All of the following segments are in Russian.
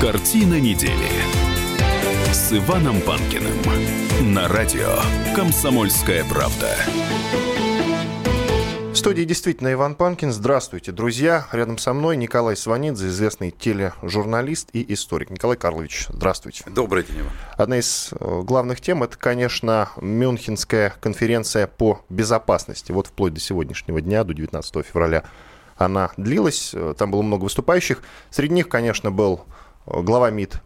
Картина недели с Иваном Панкиным на радио «Комсомольская правда». В студии действительно Иван Панкин. Здравствуйте, друзья. Рядом со мной Николай Сванидзе, известный тележурналист и историк. Николай Карлович, здравствуйте. Добрый день, Иван. Одна из э, главных тем – это, конечно, Мюнхенская конференция по безопасности. Вот вплоть до сегодняшнего дня, до 19 февраля, она длилась. Э, там было много выступающих. Среди них, конечно, был глава МИД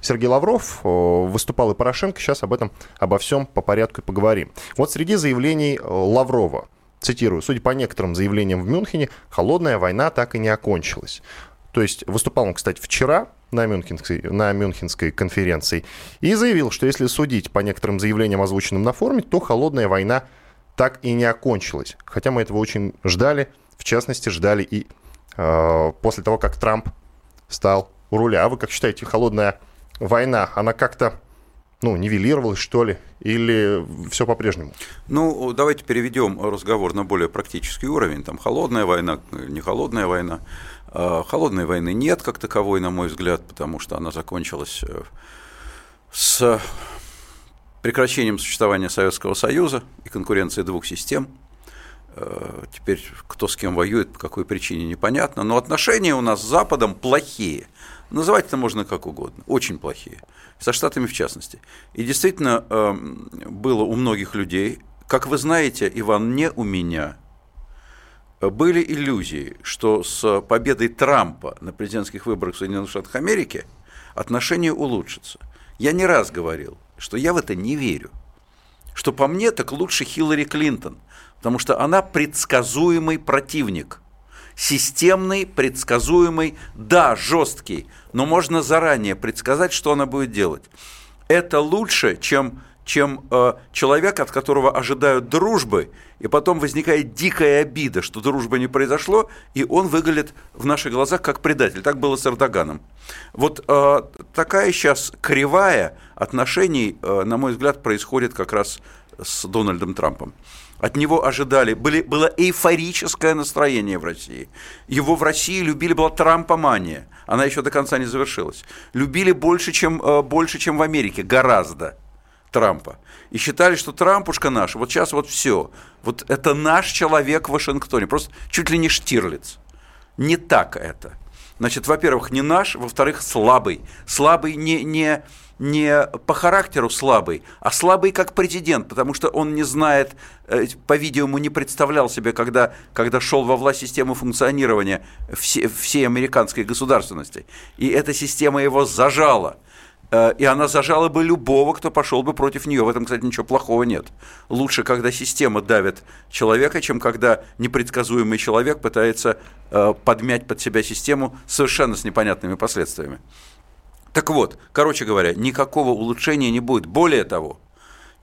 Сергей Лавров, выступал и Порошенко. Сейчас об этом, обо всем по порядку поговорим. Вот среди заявлений Лаврова – цитирую, судя по некоторым заявлениям в Мюнхене, холодная война так и не окончилась. То есть выступал он, кстати, вчера на Мюнхенской, на Мюнхенской конференции и заявил, что если судить по некоторым заявлениям, озвученным на форуме, то холодная война так и не окончилась. Хотя мы этого очень ждали, в частности, ждали и э, после того, как Трамп стал у руля. А вы как считаете, холодная война, она как-то ну, нивелировалось, что ли, или все по-прежнему? Ну, давайте переведем разговор на более практический уровень. Там холодная война, не холодная война. А, холодной войны нет как таковой, на мой взгляд, потому что она закончилась э, с прекращением существования Советского Союза и конкуренции двух систем. Э, теперь кто с кем воюет, по какой причине, непонятно. Но отношения у нас с Западом плохие. Называть это можно как угодно, очень плохие со Штатами в частности. И действительно эм, было у многих людей, как вы знаете, Иван, не у меня, были иллюзии, что с победой Трампа на президентских выборах в Соединенных Штатах Америки отношения улучшатся. Я не раз говорил, что я в это не верю. Что по мне так лучше Хиллари Клинтон, потому что она предсказуемый противник – системный, предсказуемый, да, жесткий, но можно заранее предсказать, что она будет делать. Это лучше, чем, чем э, человек, от которого ожидают дружбы, и потом возникает дикая обида, что дружба не произошло, и он выглядит в наших глазах как предатель. Так было с Эрдоганом. Вот э, такая сейчас кривая отношений, э, на мой взгляд, происходит как раз с Дональдом Трампом. От него ожидали, были, было эйфорическое настроение в России. Его в России любили, была трампомания. Она еще до конца не завершилась. Любили больше, чем, э, больше, чем в Америке, гораздо. Трампа. И считали, что Трампушка наш, вот сейчас вот все. Вот это наш человек в Вашингтоне. Просто чуть ли не Штирлиц. Не так это. Значит, во-первых, не наш, во-вторых, слабый. Слабый не, не, не по характеру слабый, а слабый как президент, потому что он не знает, э, по-видимому, не представлял себе, когда, когда шел во власть системы функционирования все, всей американской государственности. И эта система его зажала. Э, и она зажала бы любого, кто пошел бы против нее. В этом, кстати, ничего плохого нет. Лучше, когда система давит человека, чем когда непредсказуемый человек пытается э, подмять под себя систему совершенно с непонятными последствиями. Так вот, короче говоря, никакого улучшения не будет. Более того,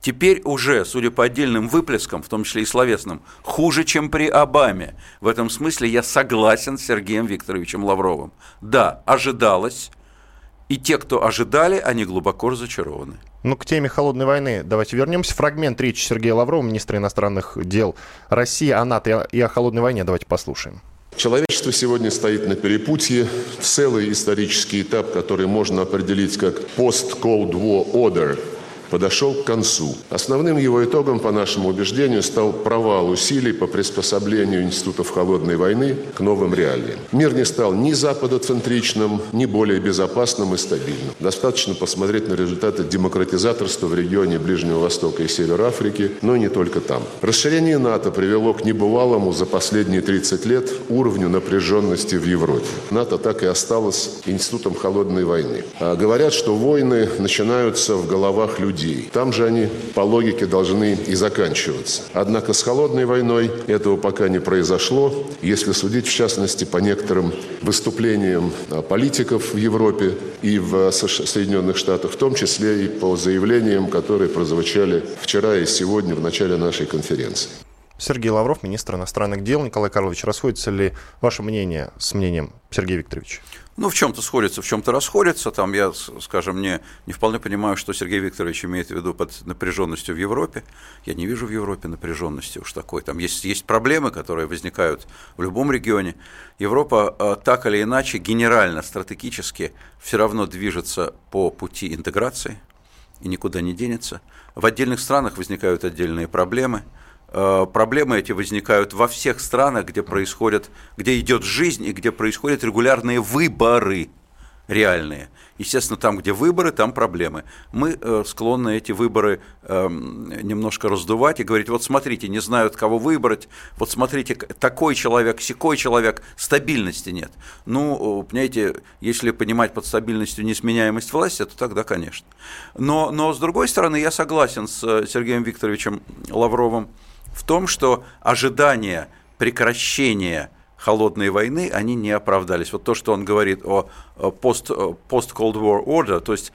теперь уже, судя по отдельным выплескам, в том числе и словесным, хуже, чем при Обаме. В этом смысле я согласен с Сергеем Викторовичем Лавровым. Да, ожидалось, и те, кто ожидали, они глубоко разочарованы. Ну, к теме холодной войны давайте вернемся. Фрагмент речи Сергея Лаврова, министра иностранных дел России о НАТО и о холодной войне. Давайте послушаем. Человечество сегодня стоит на перепутье. Целый исторический этап, который можно определить как post-Cold War Order – подошел к концу. Основным его итогом, по нашему убеждению, стал провал усилий по приспособлению институтов холодной войны к новым реалиям. Мир не стал ни западоцентричным, ни более безопасным и стабильным. Достаточно посмотреть на результаты демократизаторства в регионе Ближнего Востока и Севера Африки, но и не только там. Расширение НАТО привело к небывалому за последние 30 лет уровню напряженности в Европе. НАТО так и осталось институтом холодной войны. А говорят, что войны начинаются в головах людей людей. Там же они по логике должны и заканчиваться. Однако с холодной войной этого пока не произошло. Если судить в частности по некоторым выступлениям а, политиков в Европе и в Соединенных Штатах, в том числе и по заявлениям, которые прозвучали вчера и сегодня в начале нашей конференции. Сергей Лавров, министр иностранных дел. Николай Карлович, расходится ли ваше мнение с мнением Сергея Викторовича? Ну, в чем-то сходится, в чем-то расходится. Там я, скажем, не, не вполне понимаю, что Сергей Викторович имеет в виду под напряженностью в Европе. Я не вижу в Европе напряженности уж такой. Там есть, есть проблемы, которые возникают в любом регионе. Европа а, так или иначе генерально, стратегически все равно движется по пути интеграции и никуда не денется. В отдельных странах возникают отдельные проблемы – проблемы эти возникают во всех странах, где происходят, где идет жизнь и где происходят регулярные выборы реальные. Естественно, там, где выборы, там проблемы. Мы э, склонны эти выборы э, немножко раздувать и говорить, вот смотрите, не знают, кого выбрать, вот смотрите, такой человек, секой человек, стабильности нет. Ну, понимаете, если понимать под стабильностью несменяемость власти, то тогда, конечно. Но, но с другой стороны, я согласен с э, Сергеем Викторовичем Лавровым, в том, что ожидания прекращения холодной войны, они не оправдались. Вот то, что он говорит о post-Cold War Order, то есть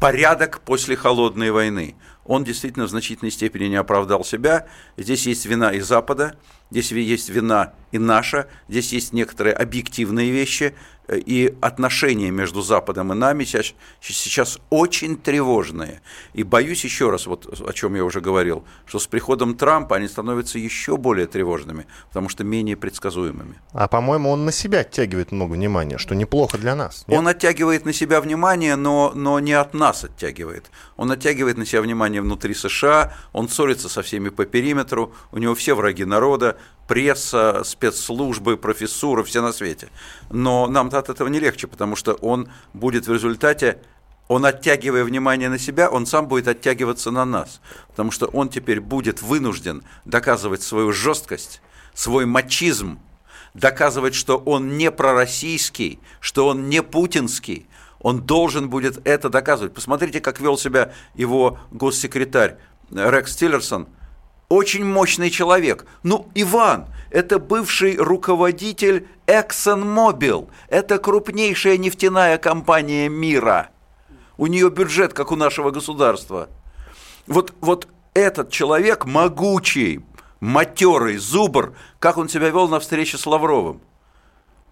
порядок после холодной войны, он действительно в значительной степени не оправдал себя. Здесь есть вина и Запада, здесь есть вина и наша, здесь есть некоторые объективные вещи, и отношения между Западом и нами сейчас, сейчас очень тревожные. И боюсь еще раз, вот о чем я уже говорил, что с приходом Трампа они становятся еще более тревожными, потому что менее предсказуемыми. А по-моему, он на себя оттягивает много внимания, что неплохо для нас. Нет? Он оттягивает на себя внимание, но, но не от нас оттягивает. Он оттягивает на себя внимание внутри США, он ссорится со всеми по периметру, у него все враги народа, пресса, спецслужбы, профессура, все на свете. Но нам-то от этого не легче, потому что он будет в результате, он оттягивая внимание на себя, он сам будет оттягиваться на нас. Потому что он теперь будет вынужден доказывать свою жесткость, свой мачизм, доказывать, что он не пророссийский, что он не путинский, он должен будет это доказывать. Посмотрите, как вел себя его госсекретарь Рекс Тиллерсон – очень мощный человек. Ну, Иван, это бывший руководитель ExxonMobil. Это крупнейшая нефтяная компания мира. У нее бюджет, как у нашего государства. Вот, вот этот человек могучий, матерый, зубр, как он себя вел на встрече с Лавровым.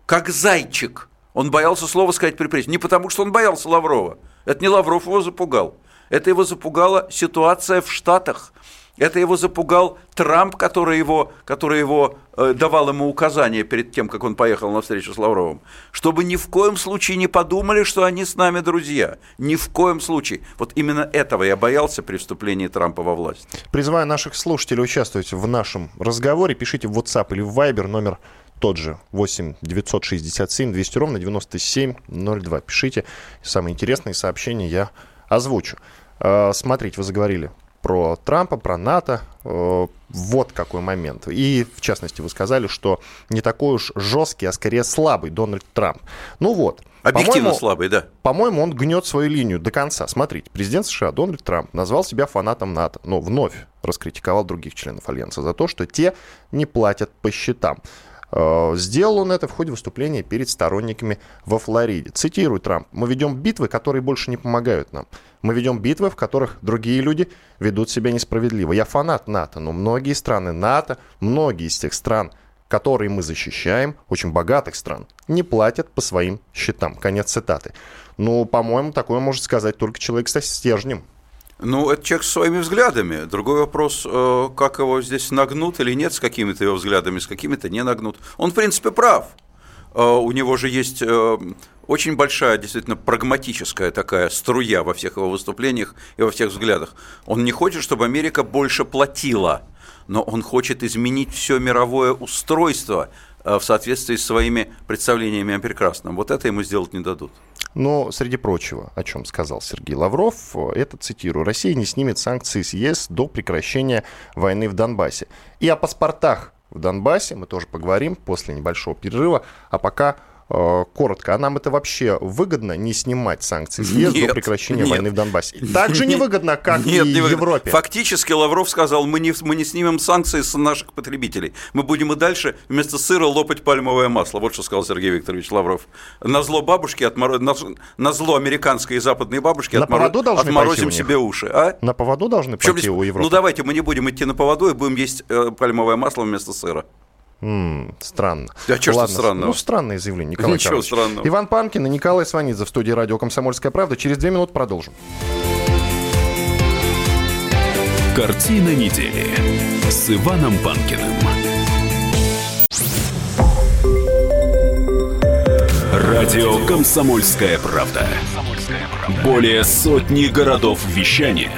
Как зайчик. Он боялся слова сказать при прессе. Не потому, что он боялся Лаврова. Это не Лавров его запугал. Это его запугала ситуация в Штатах – это его запугал Трамп, который его, который его э, давал ему указания перед тем, как он поехал на встречу с Лавровым, чтобы ни в коем случае не подумали, что они с нами друзья. Ни в коем случае. Вот именно этого я боялся при вступлении Трампа во власть. Призываю наших слушателей участвовать в нашем разговоре. Пишите в WhatsApp или в Viber номер тот же 8 967 200 ровно 9702. Пишите. Самые интересные сообщения я озвучу. Э, смотрите, вы заговорили про Трампа, про НАТО. Э, вот какой момент. И, в частности, вы сказали, что не такой уж жесткий, а скорее слабый Дональд Трамп. Ну вот. Объективно слабый, да. По-моему, он гнет свою линию до конца. Смотрите, президент США Дональд Трамп назвал себя фанатом НАТО, но вновь раскритиковал других членов Альянса за то, что те не платят по счетам. Э, сделал он это в ходе выступления перед сторонниками во Флориде. Цитирую Трамп. «Мы ведем битвы, которые больше не помогают нам. Мы ведем битвы, в которых другие люди ведут себя несправедливо. Я фанат НАТО, но многие страны НАТО, многие из тех стран, которые мы защищаем, очень богатых стран, не платят по своим счетам». Конец цитаты. Ну, по-моему, такое может сказать только человек со стержнем. Ну, это человек со своими взглядами. Другой вопрос, э, как его здесь нагнут или нет с какими-то его взглядами, с какими-то не нагнут. Он, в принципе, прав. Э, у него же есть э, очень большая, действительно, прагматическая такая струя во всех его выступлениях и во всех взглядах. Он не хочет, чтобы Америка больше платила, но он хочет изменить все мировое устройство в соответствии с своими представлениями о прекрасном. Вот это ему сделать не дадут. Но, среди прочего, о чем сказал Сергей Лавров, это, цитирую, «Россия не снимет санкции с ЕС до прекращения войны в Донбассе». И о паспортах в Донбассе мы тоже поговорим после небольшого перерыва. А пока Э, коротко, а нам это вообще выгодно не снимать санкции с ЕС до прекращения нет, войны в Донбассе? Так же невыгодно, как нет, и не Европе. Фактически Лавров сказал, мы не, мы не снимем санкции с наших потребителей. Мы будем и дальше вместо сыра лопать пальмовое масло. Вот что сказал Сергей Викторович Лавров. На зло бабушки, отмор... на, зло американской и западной бабушки на отмор... отморозим себе уши. А? На поводу должны пойти здесь... у Европы? Ну давайте мы не будем идти на поводу и будем есть э, пальмовое масло вместо сыра. М-м, странно. А что Ладно, странного? Ну, странное заявление, Николай Ничего Карлович. странного. Иван Панкин и Николай Сванидзе в студии радио «Комсомольская правда». Через две минуты продолжим. Картина недели с Иваном Панкиным. Радио «Комсомольская правда». Более сотни городов вещания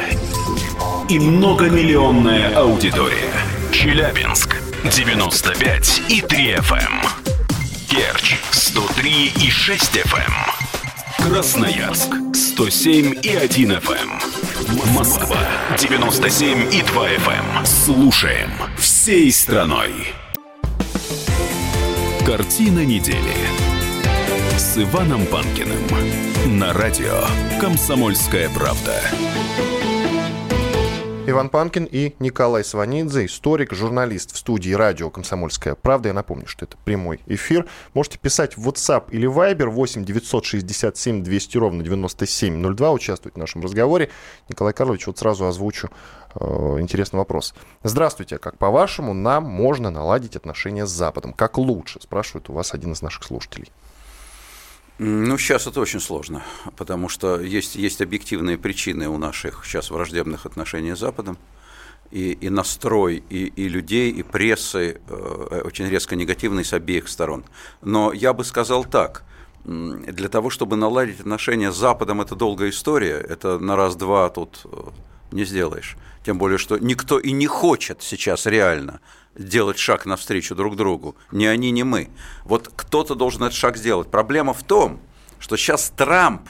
и многомиллионная аудитория. Челябинск 95 и 3 FM. Эм. Керчь 103 и 6 FM. Эм. Красноярск 107 и 1 FM. Эм. Москва 97 и 2 FM. Слушаем всей страной. Картина недели с Иваном Панкиным на радио «Комсомольская правда». Иван Панкин и Николай Сванидзе, историк, журналист в студии радио «Комсомольская правда». Я напомню, что это прямой эфир. Можете писать в WhatsApp или Viber 8 967 200 ровно 9702, участвовать в нашем разговоре. Николай Карлович, вот сразу озвучу э, интересный вопрос. Здравствуйте, как по-вашему нам можно наладить отношения с Западом? Как лучше, спрашивает у вас один из наших слушателей. Ну, сейчас это очень сложно, потому что есть, есть объективные причины у наших сейчас враждебных отношений с Западом. И, и настрой и, и людей, и прессы э, очень резко негативный с обеих сторон. Но я бы сказал так, для того, чтобы наладить отношения с Западом, это долгая история, это на раз-два тут э, не сделаешь. Тем более, что никто и не хочет сейчас реально делать шаг навстречу друг другу. Ни они, ни мы. Вот кто-то должен этот шаг сделать. Проблема в том, что сейчас Трамп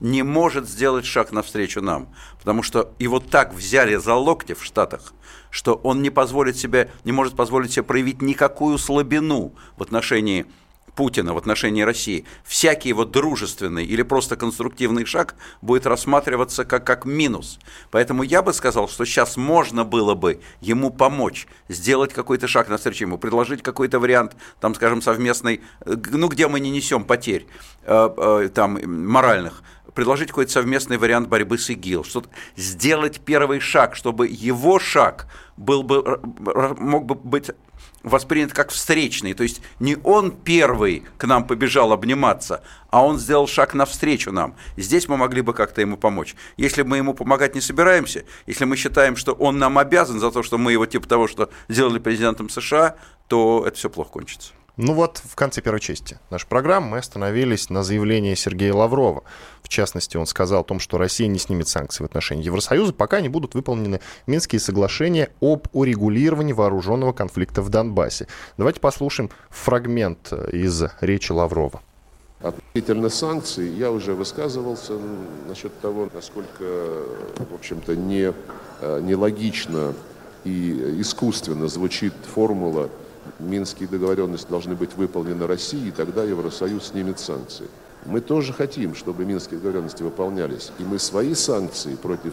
не может сделать шаг навстречу нам, потому что его так взяли за локти в Штатах, что он не позволит себе, не может позволить себе проявить никакую слабину в отношении Путина в отношении России, всякий его дружественный или просто конструктивный шаг будет рассматриваться как, как минус. Поэтому я бы сказал, что сейчас можно было бы ему помочь, сделать какой-то шаг навстречу ему, предложить какой-то вариант, там, скажем, совместный, ну, где мы не несем потерь, э, э, там, моральных, предложить какой-то совместный вариант борьбы с ИГИЛ, что сделать первый шаг, чтобы его шаг был бы, мог бы быть воспринят как встречный. То есть не он первый к нам побежал обниматься, а он сделал шаг навстречу нам. Здесь мы могли бы как-то ему помочь. Если мы ему помогать не собираемся, если мы считаем, что он нам обязан за то, что мы его типа того, что сделали президентом США, то это все плохо кончится. Ну вот в конце первой части нашей программы мы остановились на заявлении Сергея Лаврова. В частности, он сказал о том, что Россия не снимет санкции в отношении Евросоюза, пока не будут выполнены Минские соглашения об урегулировании вооруженного конфликта в Донбассе. Давайте послушаем фрагмент из речи Лаврова. Относительно санкций я уже высказывался насчет того, насколько, в общем-то, не, э, нелогично и искусственно звучит формула Минские договоренности должны быть выполнены Россией, и тогда Евросоюз снимет санкции. Мы тоже хотим, чтобы Минские договоренности выполнялись. И мы свои санкции против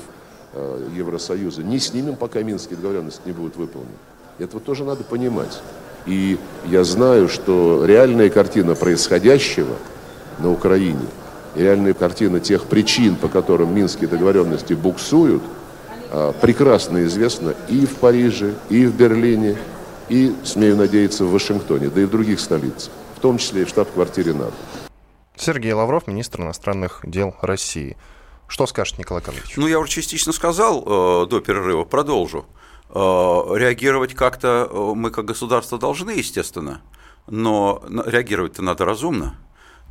э, Евросоюза не снимем, пока Минские договоренности не будут выполнены. Это тоже надо понимать. И я знаю, что реальная картина происходящего на Украине, реальная картина тех причин, по которым Минские договоренности буксуют, э, прекрасно известна и в Париже, и в Берлине, и, смею надеяться, в Вашингтоне, да и в других столицах, в том числе и в штаб-квартире НАТО. Сергей Лавров, министр иностранных дел России. Что скажет Николай Карлович? Ну, я уже частично сказал э, до перерыва, продолжу. Э, реагировать как-то э, мы как государство должны, естественно, но реагировать-то надо разумно.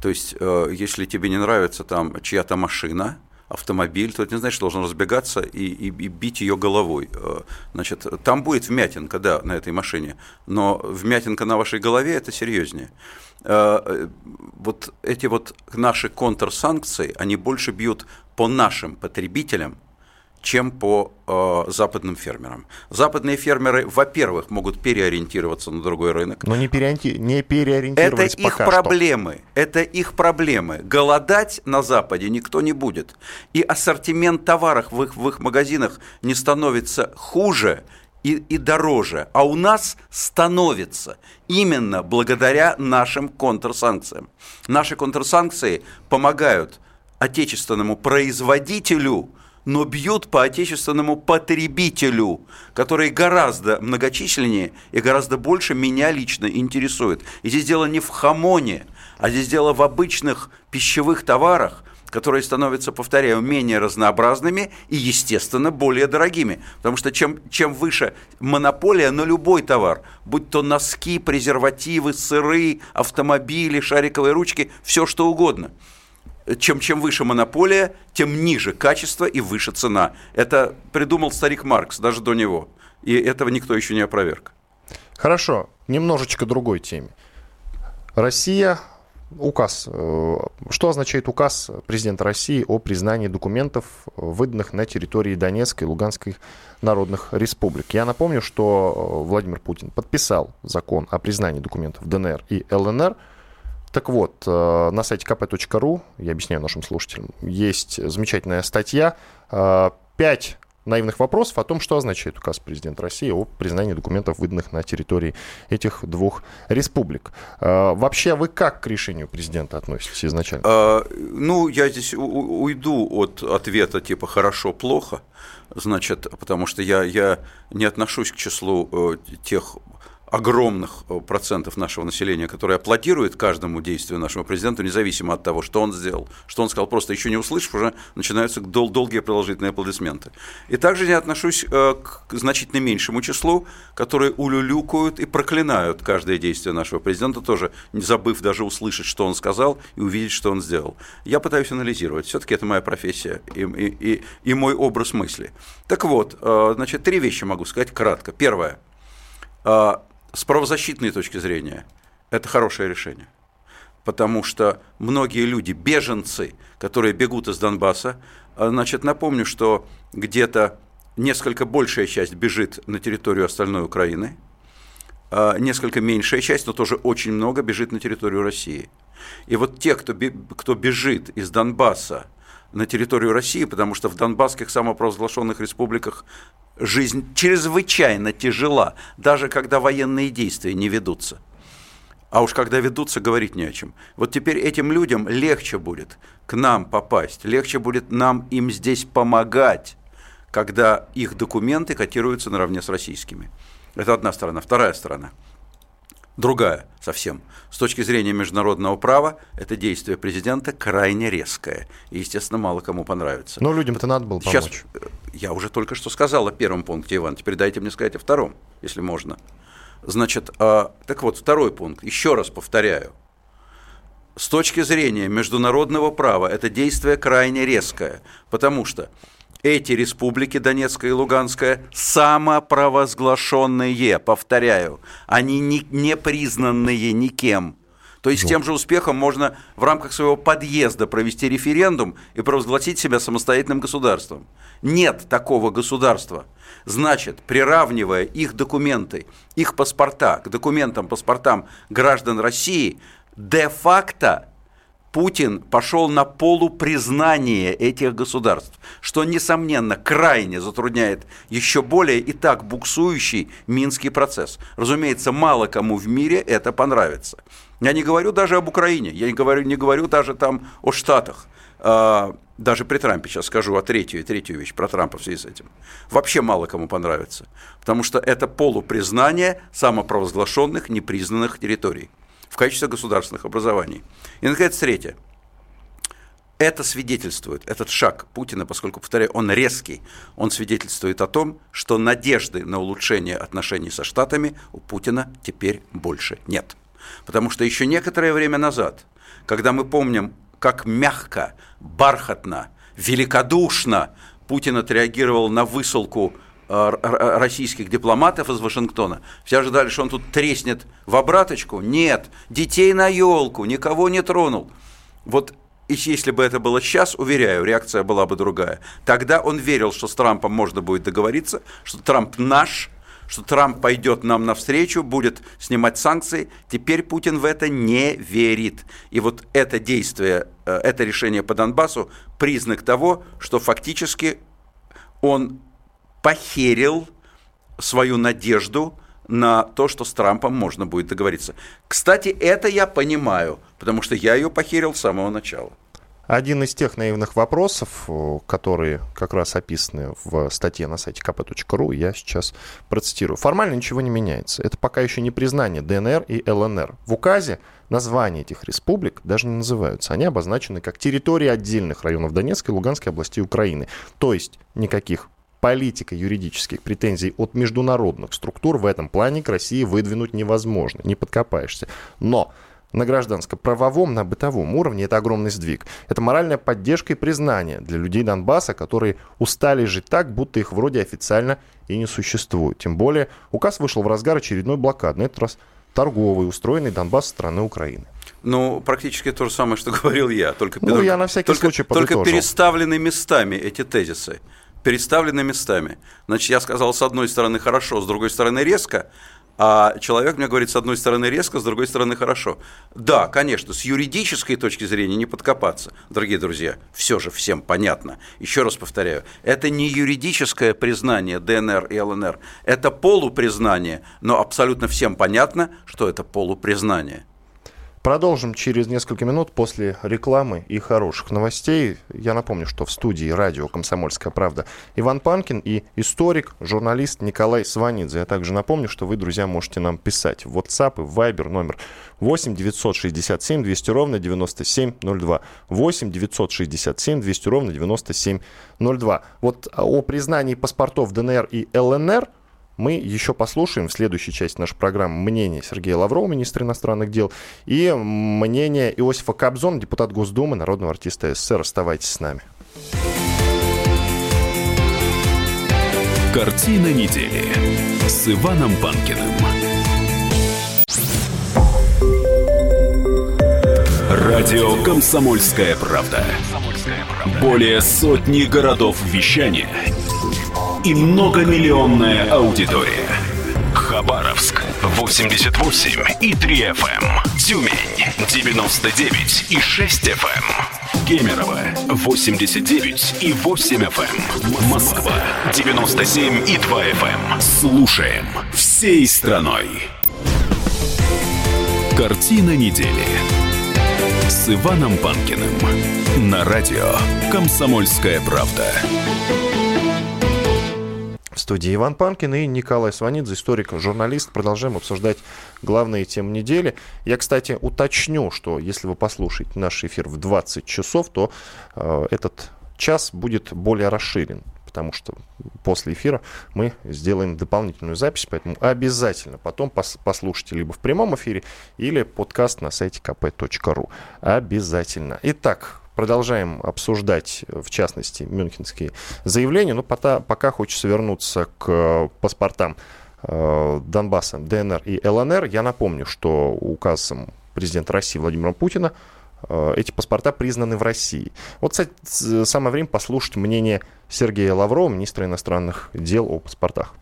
То есть, э, если тебе не нравится там чья-то машина, автомобиль, то это не значит, что должен разбегаться и, и, и бить ее головой. Э, значит, там будет вмятинка, да, на этой машине, но вмятинка на вашей голове – это серьезнее. Э, э, вот эти вот наши контрсанкции, они больше бьют по нашим потребителям, чем по э, западным фермерам. Западные фермеры, во-первых, могут переориентироваться на другой рынок. Но не, переориенти... не переориентировались Это их проблемы. Что. Это их проблемы. Голодать на Западе никто не будет. И ассортимент товаров в их, в их магазинах не становится хуже и, и дороже. А у нас становится именно благодаря нашим контрсанкциям. Наши контрсанкции помогают отечественному производителю но бьют по отечественному потребителю, который гораздо многочисленнее и гораздо больше меня лично интересует. И здесь дело не в хамоне, а здесь дело в обычных пищевых товарах, которые становятся, повторяю, менее разнообразными и, естественно, более дорогими. Потому что чем, чем выше монополия на любой товар, будь то носки, презервативы, сыры, автомобили, шариковые ручки, все что угодно – чем, чем выше монополия, тем ниже качество и выше цена. Это придумал старик Маркс, даже до него. И этого никто еще не опроверг. Хорошо, немножечко другой теме. Россия, указ. Э, что означает указ президента России о признании документов, выданных на территории Донецкой и Луганской народных республик? Я напомню, что э, Владимир Путин подписал закон о признании документов ДНР и ЛНР – так вот, э, на сайте kp.ru, я объясняю нашим слушателям, есть замечательная статья э, «Пять наивных вопросов о том, что означает указ президента России о признании документов, выданных на территории этих двух республик. Э, вообще, вы как к решению президента относитесь изначально? А, ну, я здесь уйду от ответа типа «хорошо-плохо», значит, потому что я, я не отношусь к числу тех огромных э, процентов нашего населения, которые аплодируют каждому действию нашего президента, независимо от того, что он сделал, что он сказал, просто еще не услышав, уже начинаются дол- долгие продолжительные аплодисменты. И также я отношусь э, к значительно меньшему числу, которые улюлюкают и проклинают каждое действие нашего президента, тоже не забыв даже услышать, что он сказал, и увидеть, что он сделал. Я пытаюсь анализировать, все-таки это моя профессия и, и, и, и мой образ мысли. Так вот, э, значит, три вещи могу сказать кратко. Первое с правозащитной точки зрения это хорошее решение. Потому что многие люди, беженцы, которые бегут из Донбасса, а, значит, напомню, что где-то несколько большая часть бежит на территорию остальной Украины, а, несколько меньшая часть, но тоже очень много бежит на территорию России. И вот те, кто, кто бежит из Донбасса на территорию России, потому что в донбасских самопровозглашенных республиках жизнь чрезвычайно тяжела, даже когда военные действия не ведутся. А уж когда ведутся, говорить не о чем. Вот теперь этим людям легче будет к нам попасть, легче будет нам им здесь помогать, когда их документы котируются наравне с российскими. Это одна сторона. Вторая сторона – другая совсем. С точки зрения международного права, это действие президента крайне резкое. И, естественно, мало кому понравится. Но людям это надо было помочь. Сейчас, э, я уже только что сказал о первом пункте, Иван. Теперь дайте мне сказать о втором, если можно. Значит, а, так вот, второй пункт. Еще раз повторяю. С точки зрения международного права это действие крайне резкое, потому что эти республики, Донецкая и Луганская, самопровозглашенные, повторяю, они не, не признанные никем. То есть с тем же успехом можно в рамках своего подъезда провести референдум и провозгласить себя самостоятельным государством. Нет такого государства. Значит, приравнивая их документы, их паспорта к документам, паспортам граждан России, де-факто Путин пошел на полупризнание этих государств, что, несомненно, крайне затрудняет еще более и так буксующий Минский процесс. Разумеется, мало кому в мире это понравится. Я не говорю даже об Украине, я не говорю, не говорю даже там о Штатах. А, даже при Трампе сейчас скажу о третью и третью вещь про Трампа в связи с этим. Вообще мало кому понравится, потому что это полупризнание самопровозглашенных непризнанных территорий в качестве государственных образований. И, наконец, третье. Это свидетельствует, этот шаг Путина, поскольку, повторяю, он резкий, он свидетельствует о том, что надежды на улучшение отношений со Штатами у Путина теперь больше нет. Потому что еще некоторое время назад, когда мы помним, как мягко, бархатно, великодушно Путин отреагировал на высылку российских дипломатов из Вашингтона. Все ожидали, что он тут треснет в обраточку. Нет, детей на елку, никого не тронул. Вот И если бы это было сейчас, уверяю, реакция была бы другая. Тогда он верил, что с Трампом можно будет договориться, что Трамп наш, что Трамп пойдет нам навстречу, будет снимать санкции. Теперь Путин в это не верит. И вот это действие, э, это решение по Донбассу признак того, что фактически он похерил свою надежду на то, что с Трампом можно будет договориться. Кстати, это я понимаю, потому что я ее похерил с самого начала. Один из тех наивных вопросов, которые как раз описаны в статье на сайте kp.ru, я сейчас процитирую. Формально ничего не меняется. Это пока еще не признание ДНР и ЛНР. В указе названия этих республик даже не называются. Они обозначены как территории отдельных районов Донецкой и Луганской областей Украины. То есть никаких политико-юридических претензий от международных структур в этом плане к России выдвинуть невозможно, не подкопаешься. Но на гражданско-правовом, на бытовом уровне это огромный сдвиг. Это моральная поддержка и признание для людей Донбасса, которые устали жить так, будто их вроде официально и не существует. Тем более указ вышел в разгар очередной блокады, на этот раз торговый, устроенный Донбасс страны Украины. Ну, практически то же самое, что говорил я, только, ну, я на всякий только, случай только переставлены местами эти тезисы переставлены местами. Значит, я сказал с одной стороны хорошо, с другой стороны резко, а человек мне говорит с одной стороны резко, с другой стороны хорошо. Да, конечно, с юридической точки зрения не подкопаться. Дорогие друзья, все же всем понятно. Еще раз повторяю, это не юридическое признание ДНР и ЛНР, это полупризнание, но абсолютно всем понятно, что это полупризнание. Продолжим через несколько минут после рекламы и хороших новостей. Я напомню, что в студии радио «Комсомольская правда» Иван Панкин и историк, журналист Николай Сванидзе. Я также напомню, что вы, друзья, можете нам писать в WhatsApp и в Viber номер 8 967 200 ровно 9702. 8 967 200 ровно 9702. Вот о признании паспортов ДНР и ЛНР – мы еще послушаем в следующей части нашей программы мнение Сергея Лаврова, министра иностранных дел, и мнение Иосифа Кобзона, депутат Госдумы, народного артиста СССР. Оставайтесь с нами. Картина недели с Иваном Панкиным. Радио «Комсомольская правда». Более сотни городов вещания – и многомиллионная аудитория. Хабаровск 88 и 3 FM. Эм. Тюмень 99 и 6 FM. Эм. Кемерово 89 и 8 FM. Эм. Москва 97 и 2 FM. Слушаем всей страной. Картина недели с Иваном Панкиным на радио «Комсомольская правда» студии Иван Панкин и Николай Сванидзе, историк, журналист. Продолжаем обсуждать главные темы недели. Я, кстати, уточню, что если вы послушаете наш эфир в 20 часов, то э, этот час будет более расширен потому что после эфира мы сделаем дополнительную запись, поэтому обязательно потом пос послушайте либо в прямом эфире, или подкаст на сайте kp.ru. Обязательно. Итак, продолжаем обсуждать, в частности, мюнхенские заявления, но пока, пока хочется вернуться к паспортам э, Донбасса, ДНР и ЛНР. Я напомню, что указом президента России Владимира Путина э, эти паспорта признаны в России. Вот, кстати, самое время послушать мнение Сергея Лаврова, министра иностранных дел о паспортах.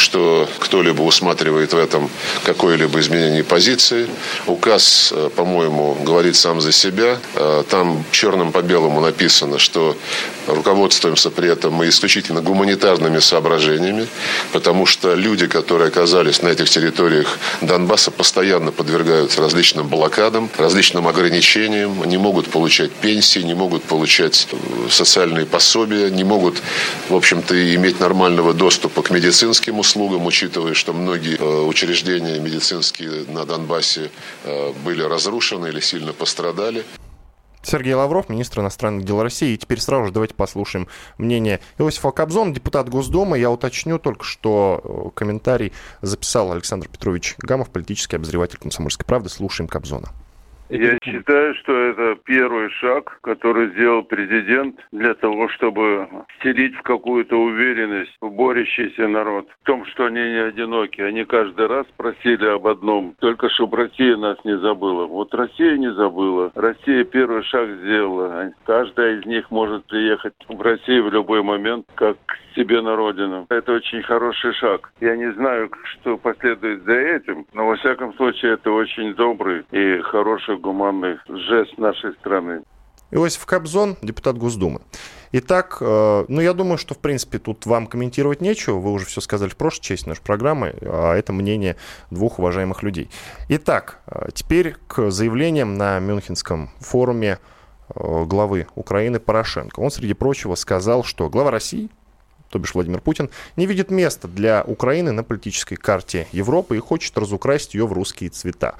Что кто-либо усматривает в этом какое-либо изменение позиции. Указ, э, по-моему, говорит сам за себя. Э, там черным по белому написано, что руководствуемся при этом мы исключительно гуманитарными соображениями, потому что люди, которые оказались на этих территориях Донбасса, постоянно подвергаются различным блокадам, различным ограничениям, не могут получать пенсии, не могут получать э, социальные пособия, не могут, в общем-то, иметь нормального доступа к медицинским услугам, учитывая, что многие э, учреждения медицинские на Донбассе э, были разрушены или сильно пострадали. Сергей Лавров, министр иностранных дел России. И теперь сразу же давайте послушаем мнение Иосифа Кобзона, депутат Госдумы. Я уточню только, что э, комментарий записал Александр Петрович Гамов, политический обозреватель «Комсомольской правды». Слушаем Кобзона. Я считаю, что это первый шаг, который сделал президент для того, чтобы вселить в какую-то уверенность в борющийся народ. В том, что они не одиноки. Они каждый раз просили об одном. Только чтобы Россия нас не забыла. Вот Россия не забыла. Россия первый шаг сделала. Каждая из них может приехать в Россию в любой момент, как к себе на родину. Это очень хороший шаг. Я не знаю, что последует за этим, но во всяком случае это очень добрый и хороший гуманный жест нашей страны. Иосиф Кобзон, депутат Госдумы. Итак, э, ну я думаю, что в принципе тут вам комментировать нечего. Вы уже все сказали в прошлой части нашей программы, а это мнение двух уважаемых людей. Итак, э, теперь к заявлениям на Мюнхенском форуме э, главы Украины Порошенко. Он, среди прочего, сказал, что глава России, то бишь Владимир Путин, не видит места для Украины на политической карте Европы и хочет разукрасить ее в русские цвета.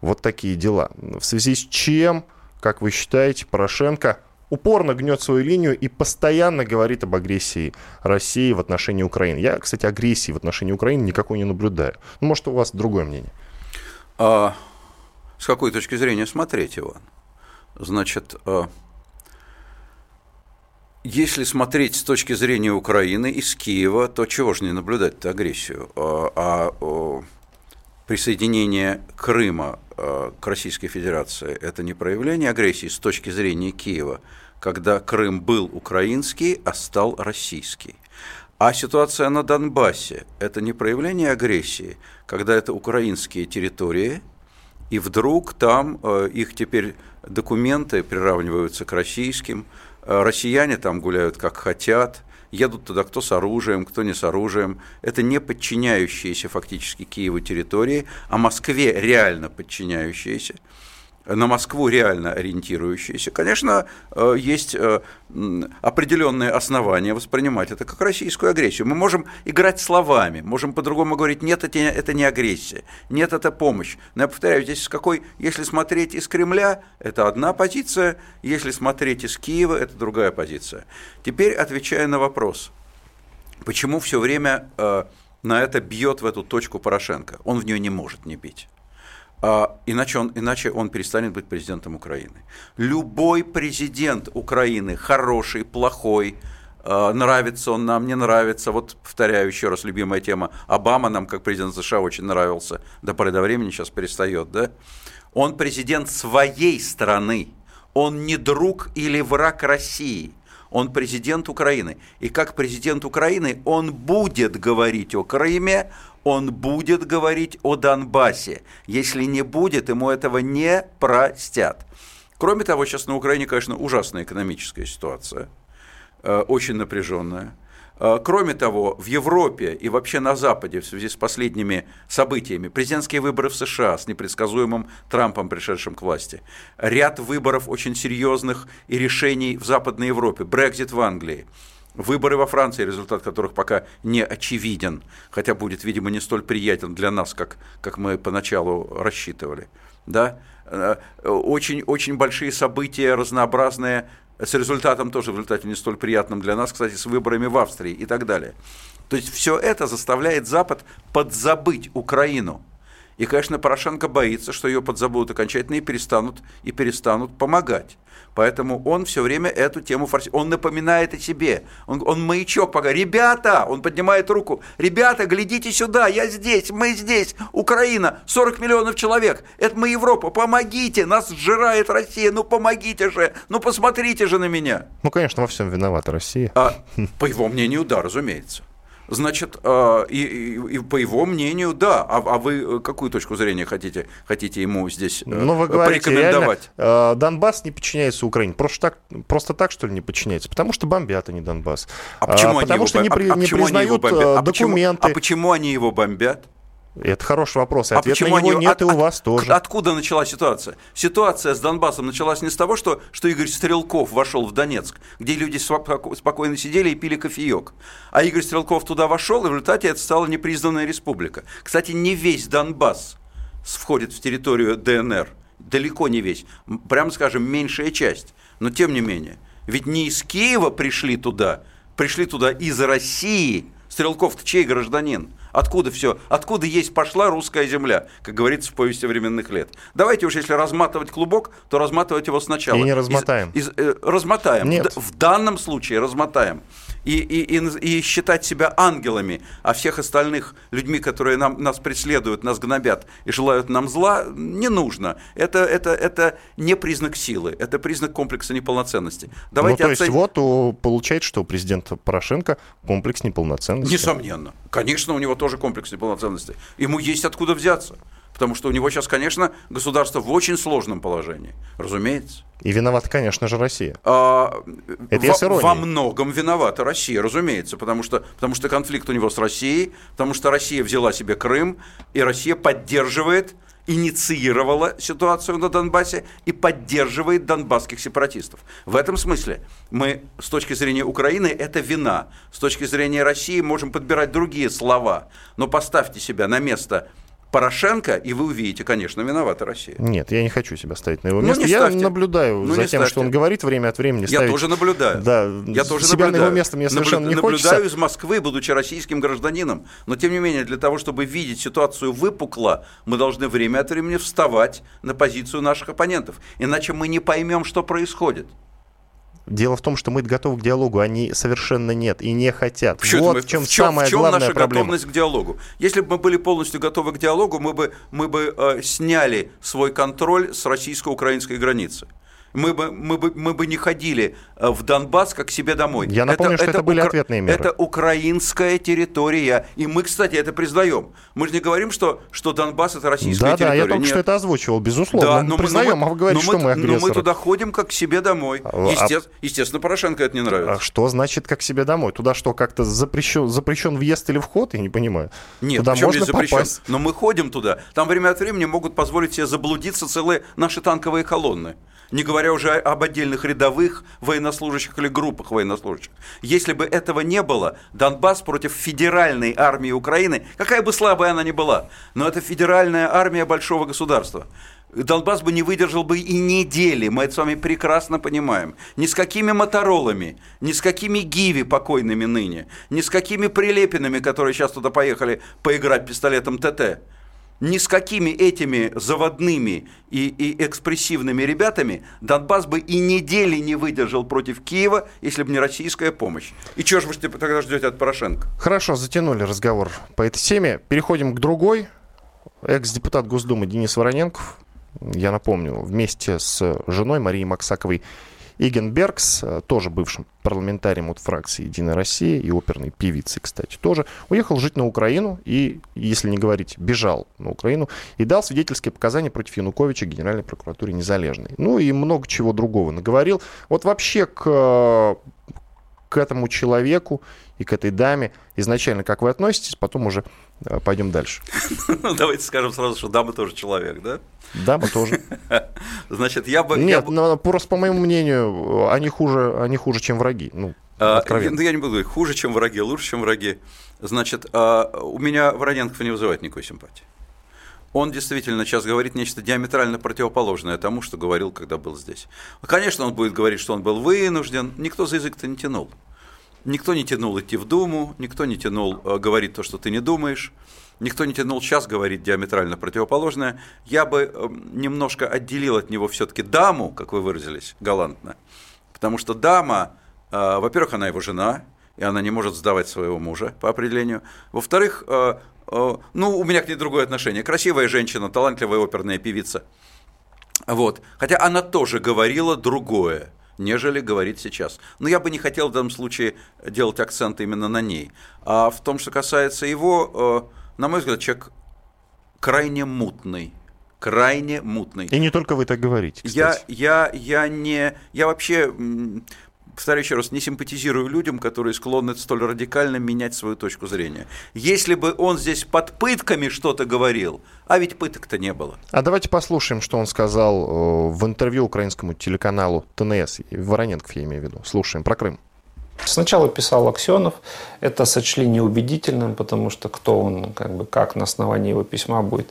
Вот такие дела. В связи с чем, как вы считаете, Порошенко упорно гнет свою линию и постоянно говорит об агрессии России в отношении Украины. Я, кстати, агрессии в отношении Украины никакой не наблюдаю. Ну, может, у вас другое мнение? А, с какой точки зрения смотреть, Иван? Значит, а, если смотреть с точки зрения Украины из Киева, то чего же не наблюдать-то агрессию? А, а присоединение Крыма э, к Российской Федерации – это не проявление агрессии с точки зрения Киева, когда Крым был украинский, а стал российский. А ситуация на Донбассе – это не проявление агрессии, когда это украинские территории, и вдруг там э, их теперь документы приравниваются к российским, э, россияне там гуляют как хотят, едут туда кто с оружием, кто не с оружием. Это не подчиняющиеся фактически Киеву территории, а Москве реально подчиняющиеся на Москву реально ориентирующиеся, конечно, э, есть э, определенные основания воспринимать это как российскую агрессию. Мы можем играть словами, можем по-другому говорить, нет, это не, агрессия, нет, это помощь. Но я повторяю, здесь с какой, если смотреть из Кремля, это одна позиция, если смотреть из Киева, это другая позиция. Теперь отвечая на вопрос, почему все время э, на это бьет в эту точку Порошенко, он в нее не может не бить. А, иначе, он, иначе он перестанет быть президентом Украины. Любой президент Украины, хороший, плохой, а, нравится он нам, не нравится. Вот повторяю еще раз, любимая тема. Обама нам, как президент США, очень нравился. До поры до времени сейчас перестает, да? Он президент своей страны. Он не друг или враг России. Он президент Украины. И как президент Украины он будет говорить о Крыме, он будет говорить о Донбассе. Если не будет, ему этого не простят. Кроме того, сейчас на Украине, конечно, ужасная экономическая ситуация, э, очень напряженная. Э, кроме того, в Европе и вообще на Западе в связи с последними событиями, президентские выборы в США с непредсказуемым Трампом, пришедшим к власти, ряд выборов очень серьезных и решений в Западной Европе, Брекзит в Англии, Выборы во Франции, результат которых пока не очевиден, хотя будет, видимо, не столь приятен для нас, как, как мы поначалу рассчитывали. Да? Э, очень, очень большие события, разнообразные, с результатом тоже в результате не столь приятным для нас, кстати, с выборами в Австрии и так далее. То есть все это заставляет Запад подзабыть Украину – и, конечно, Порошенко боится, что ее подзабудут окончательно и перестанут, и перестанут помогать. Поэтому он все время эту тему форсирует. Он напоминает о себе. Он, он маячок пока. Ребята! Он поднимает руку. Ребята, глядите сюда, я здесь, мы здесь. Украина, 40 миллионов человек. Это мы Европа. Помогите, нас сжирает Россия. Ну помогите же. Ну посмотрите же на меня. Ну, конечно, во всем виновата Россия. А, по его мнению, да, разумеется. Значит, а, и, и, и по его мнению, да. А, а вы какую точку зрения хотите, хотите ему здесь э, ну, вы говорите, порекомендовать? Реально, Донбасс не подчиняется Украине. Просто так, просто так, что ли, не подчиняется? Потому что бомбят они Донбасс. А почему а, потому они что его, не, а, не признают а документы. Почему, а почему они его бомбят? Это хороший вопрос. И а ответ на него они, нет от, и у вас тоже. Откуда началась ситуация? Ситуация с Донбассом началась не с того, что, что Игорь Стрелков вошел в Донецк, где люди спокойно сидели и пили кофеек. А Игорь Стрелков туда вошел, и в результате это стала непризнанная республика. Кстати, не весь Донбасс входит в территорию ДНР. Далеко не весь. Прямо скажем, меньшая часть. Но тем не менее. Ведь не из Киева пришли туда, пришли туда из России. Стрелков-то чей гражданин? Откуда все? Откуда есть пошла русская земля, как говорится в повести временных лет? Давайте уж, если разматывать клубок, то разматывать его сначала. И не размотаем. Из, из, э, размотаем. Нет. В, в данном случае размотаем. И, и, и, и считать себя ангелами, а всех остальных людьми, которые нам, нас преследуют, нас гнобят и желают нам зла, не нужно. Это, это, это не признак силы, это признак комплекса неполноценности. Давайте ну, то есть оцен- вот о, получается, что у президента Порошенко комплекс неполноценности. Несомненно. Конечно, у него тоже комплекс неполноценности. Ему есть откуда взяться. Потому что у него сейчас, конечно, государство в очень сложном положении. Разумеется. И виновата, конечно же, Россия. А, Это во, во многом виновата Россия, разумеется, потому что, потому что конфликт у него с Россией, потому что Россия взяла себе Крым, и Россия поддерживает, инициировала ситуацию на Донбассе и поддерживает донбасских сепаратистов. В этом смысле мы, с точки зрения Украины, это вина. С точки зрения России можем подбирать другие слова. Но поставьте себя на место Порошенко, и вы увидите, конечно, виновата Россия. Нет, я не хочу себя ставить на его Ну, место. не я ставьте. наблюдаю Ну, за тем, ставьте. что он говорит время от времени. Я ставить- тоже наблюдаю. Да, я тоже себя наблюдаю. на его место мне совершенно Наблю- не наблюдаю хочется. из Москвы, будучи российским гражданином. Но тем не менее, для того, чтобы видеть ситуацию выпукло, мы должны время от времени вставать на позицию наших оппонентов. Иначе мы не поймем, что происходит. Дело в том, что мы готовы к диалогу, они совершенно нет и не хотят. Почему вот мы- в чем в чем, самая в чем главная наша проблема. готовность к диалогу? Если бы мы были полностью готовы к диалогу, мы бы, мы бы э, сняли свой контроль с российско-украинской границы. Мы бы, мы, бы, мы бы не ходили э, в Донбасс как к себе домой. Я напомню, что это были ответные меры. Это украинская территория. И мы, кстати, это признаем. Мы же не говорим, что, что Донбасс это российская Да, да, территория. я только Нет. что это озвучивал, безусловно. Да, мы но признаем, но а вы говорите, что мы но мы агрессоры. туда ходим как к себе домой. А- Есте- Естественно, Порошенко это не нравится. А что значит как себе домой? Туда что, как-то запрещен, запрещен въезд или вход? Я не понимаю. Нет, Туда можно запрещен? попасть. Но мы ходим туда. Там время от времени могут позволить себе заблудиться целые наши танковые колонны. Не говоря уже об отдельных рядовых военнослужащих или группах военнослужащих. Если бы этого не было, Донбасс против федеральной армии Украины, какая бы слабая она ни была, но это федеральная армия большого государства. Донбасс бы не выдержал бы и недели, мы это с вами прекрасно понимаем. Ни с какими моторолами, ни с какими гиви покойными ныне, ни с какими прилепинами, которые сейчас туда поехали поиграть пистолетом ТТ. Ни с какими этими заводными и, и экспрессивными ребятами Донбасс бы и недели не выдержал против Киева, если бы не российская помощь. И чего же вы тогда ждете от Порошенко? Хорошо, затянули разговор по этой теме. Переходим к другой. Экс-депутат Госдумы Денис Вороненков, я напомню, вместе с женой Марией Максаковой Игенбергс, э, тоже бывшим парламентарием от фракции «Единая Россия» и оперной певицей, кстати, тоже, уехал жить на Украину и, если не говорить, бежал на Украину и дал свидетельские показания против Януковича Генеральной прокуратуре Незалежной. Ну и много чего другого наговорил. Вот вообще к, э, к этому человеку и к этой даме изначально как вы относитесь, потом уже э, пойдем дальше. Ну, давайте скажем сразу, что дама тоже человек, да? Дама тоже. Значит, я бы... я Нет, бы- но просто по моему мнению, они хуже, они хуже, чем враги. Ну, А, откровенно. ну, я не буду говорить, хуже, чем враги, лучше, чем враги. Значит, а, у меня Вороненков не вызывает никакой симпатии. Он действительно сейчас говорит нечто диаметрально противоположное тому, что говорил, когда был здесь. Конечно, он будет говорить, что он был вынужден. Никто за язык-то не тянул. Никто не тянул идти в Думу, никто не тянул э, говорить то, что ты не думаешь. Никто не тянул сейчас говорить диаметрально противоположное. Я бы э, немножко отделил от него все-таки даму, как вы выразились, галантно. Потому что дама, э, во-первых, она его жена, и она не может сдавать своего мужа по определению. Во-вторых, э, э, ну, у меня к ней другое отношение. Красивая женщина, талантливая оперная певица. Вот. Хотя она тоже говорила другое, нежели говорит сейчас. Но я бы не хотел в данном случае делать акцент именно на ней. А в том, что касается его, э, на мой взгляд, человек крайне мутный. Крайне мутный. И не только вы так говорите, Я, кстати. я, я не, я вообще, повторяю еще раз, не симпатизирую людям, которые склонны столь радикально менять свою точку зрения. Если бы он здесь под пытками что-то говорил, а ведь пыток-то не было. А давайте послушаем, что он сказал э, в интервью украинскому телеканалу ТНС. Вороненков я имею в виду. Слушаем про Крым. Сначала писал Аксенов, это сочли неубедительным, потому что кто он, как бы, как на основании его письма будет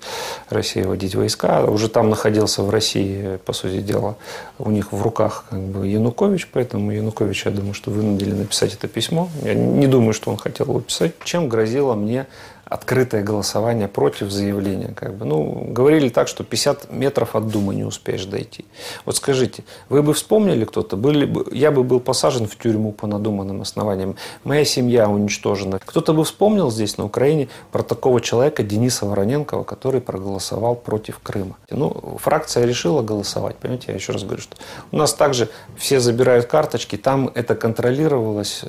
Россия вводить войска. Уже там находился в России, по сути дела, у них в руках как бы Янукович, поэтому Янукович, я думаю, что вынудили написать это письмо. Я не думаю, что он хотел его писать. Чем грозила мне открытое голосование против заявления. Как бы. Ну, говорили так, что 50 метров от Думы не успеешь дойти. Вот скажите, вы бы вспомнили кто-то? Были бы, я бы был посажен в тюрьму по надуманным основаниям. Моя семья уничтожена. Кто-то бы вспомнил здесь, на Украине, про такого человека Дениса Вороненкова, который проголосовал против Крыма. Ну, фракция решила голосовать. Понимаете, я еще раз говорю, что у нас также все забирают карточки, там это контролировалось.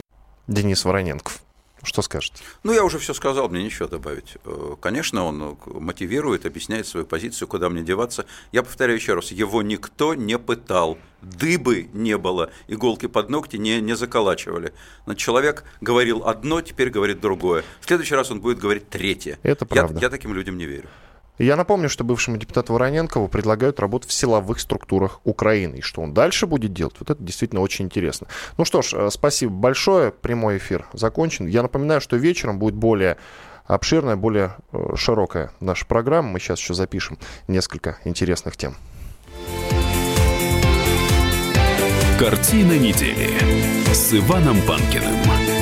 Денис Вороненков. Что скажете? Ну, я уже все сказал, мне ничего добавить. Э, конечно, он э, мотивирует, объясняет свою позицию, куда мне деваться. Я повторяю еще раз, его никто не пытал, дыбы не было, иголки под ногти не, не заколачивали. Но человек говорил одно, теперь говорит другое. В следующий раз он будет говорить третье. Это правда. Я, я таким людям не верю. Я напомню, что бывшему депутату Вороненкову предлагают работать в силовых структурах Украины. И что он дальше будет делать, вот это действительно очень интересно. Ну что ж, э, спасибо большое. Прямой эфир закончен. Я напоминаю, что вечером будет более обширная, более э, широкая наша программа. Мы сейчас еще запишем несколько интересных тем. Картина недели с Иваном Панкиным.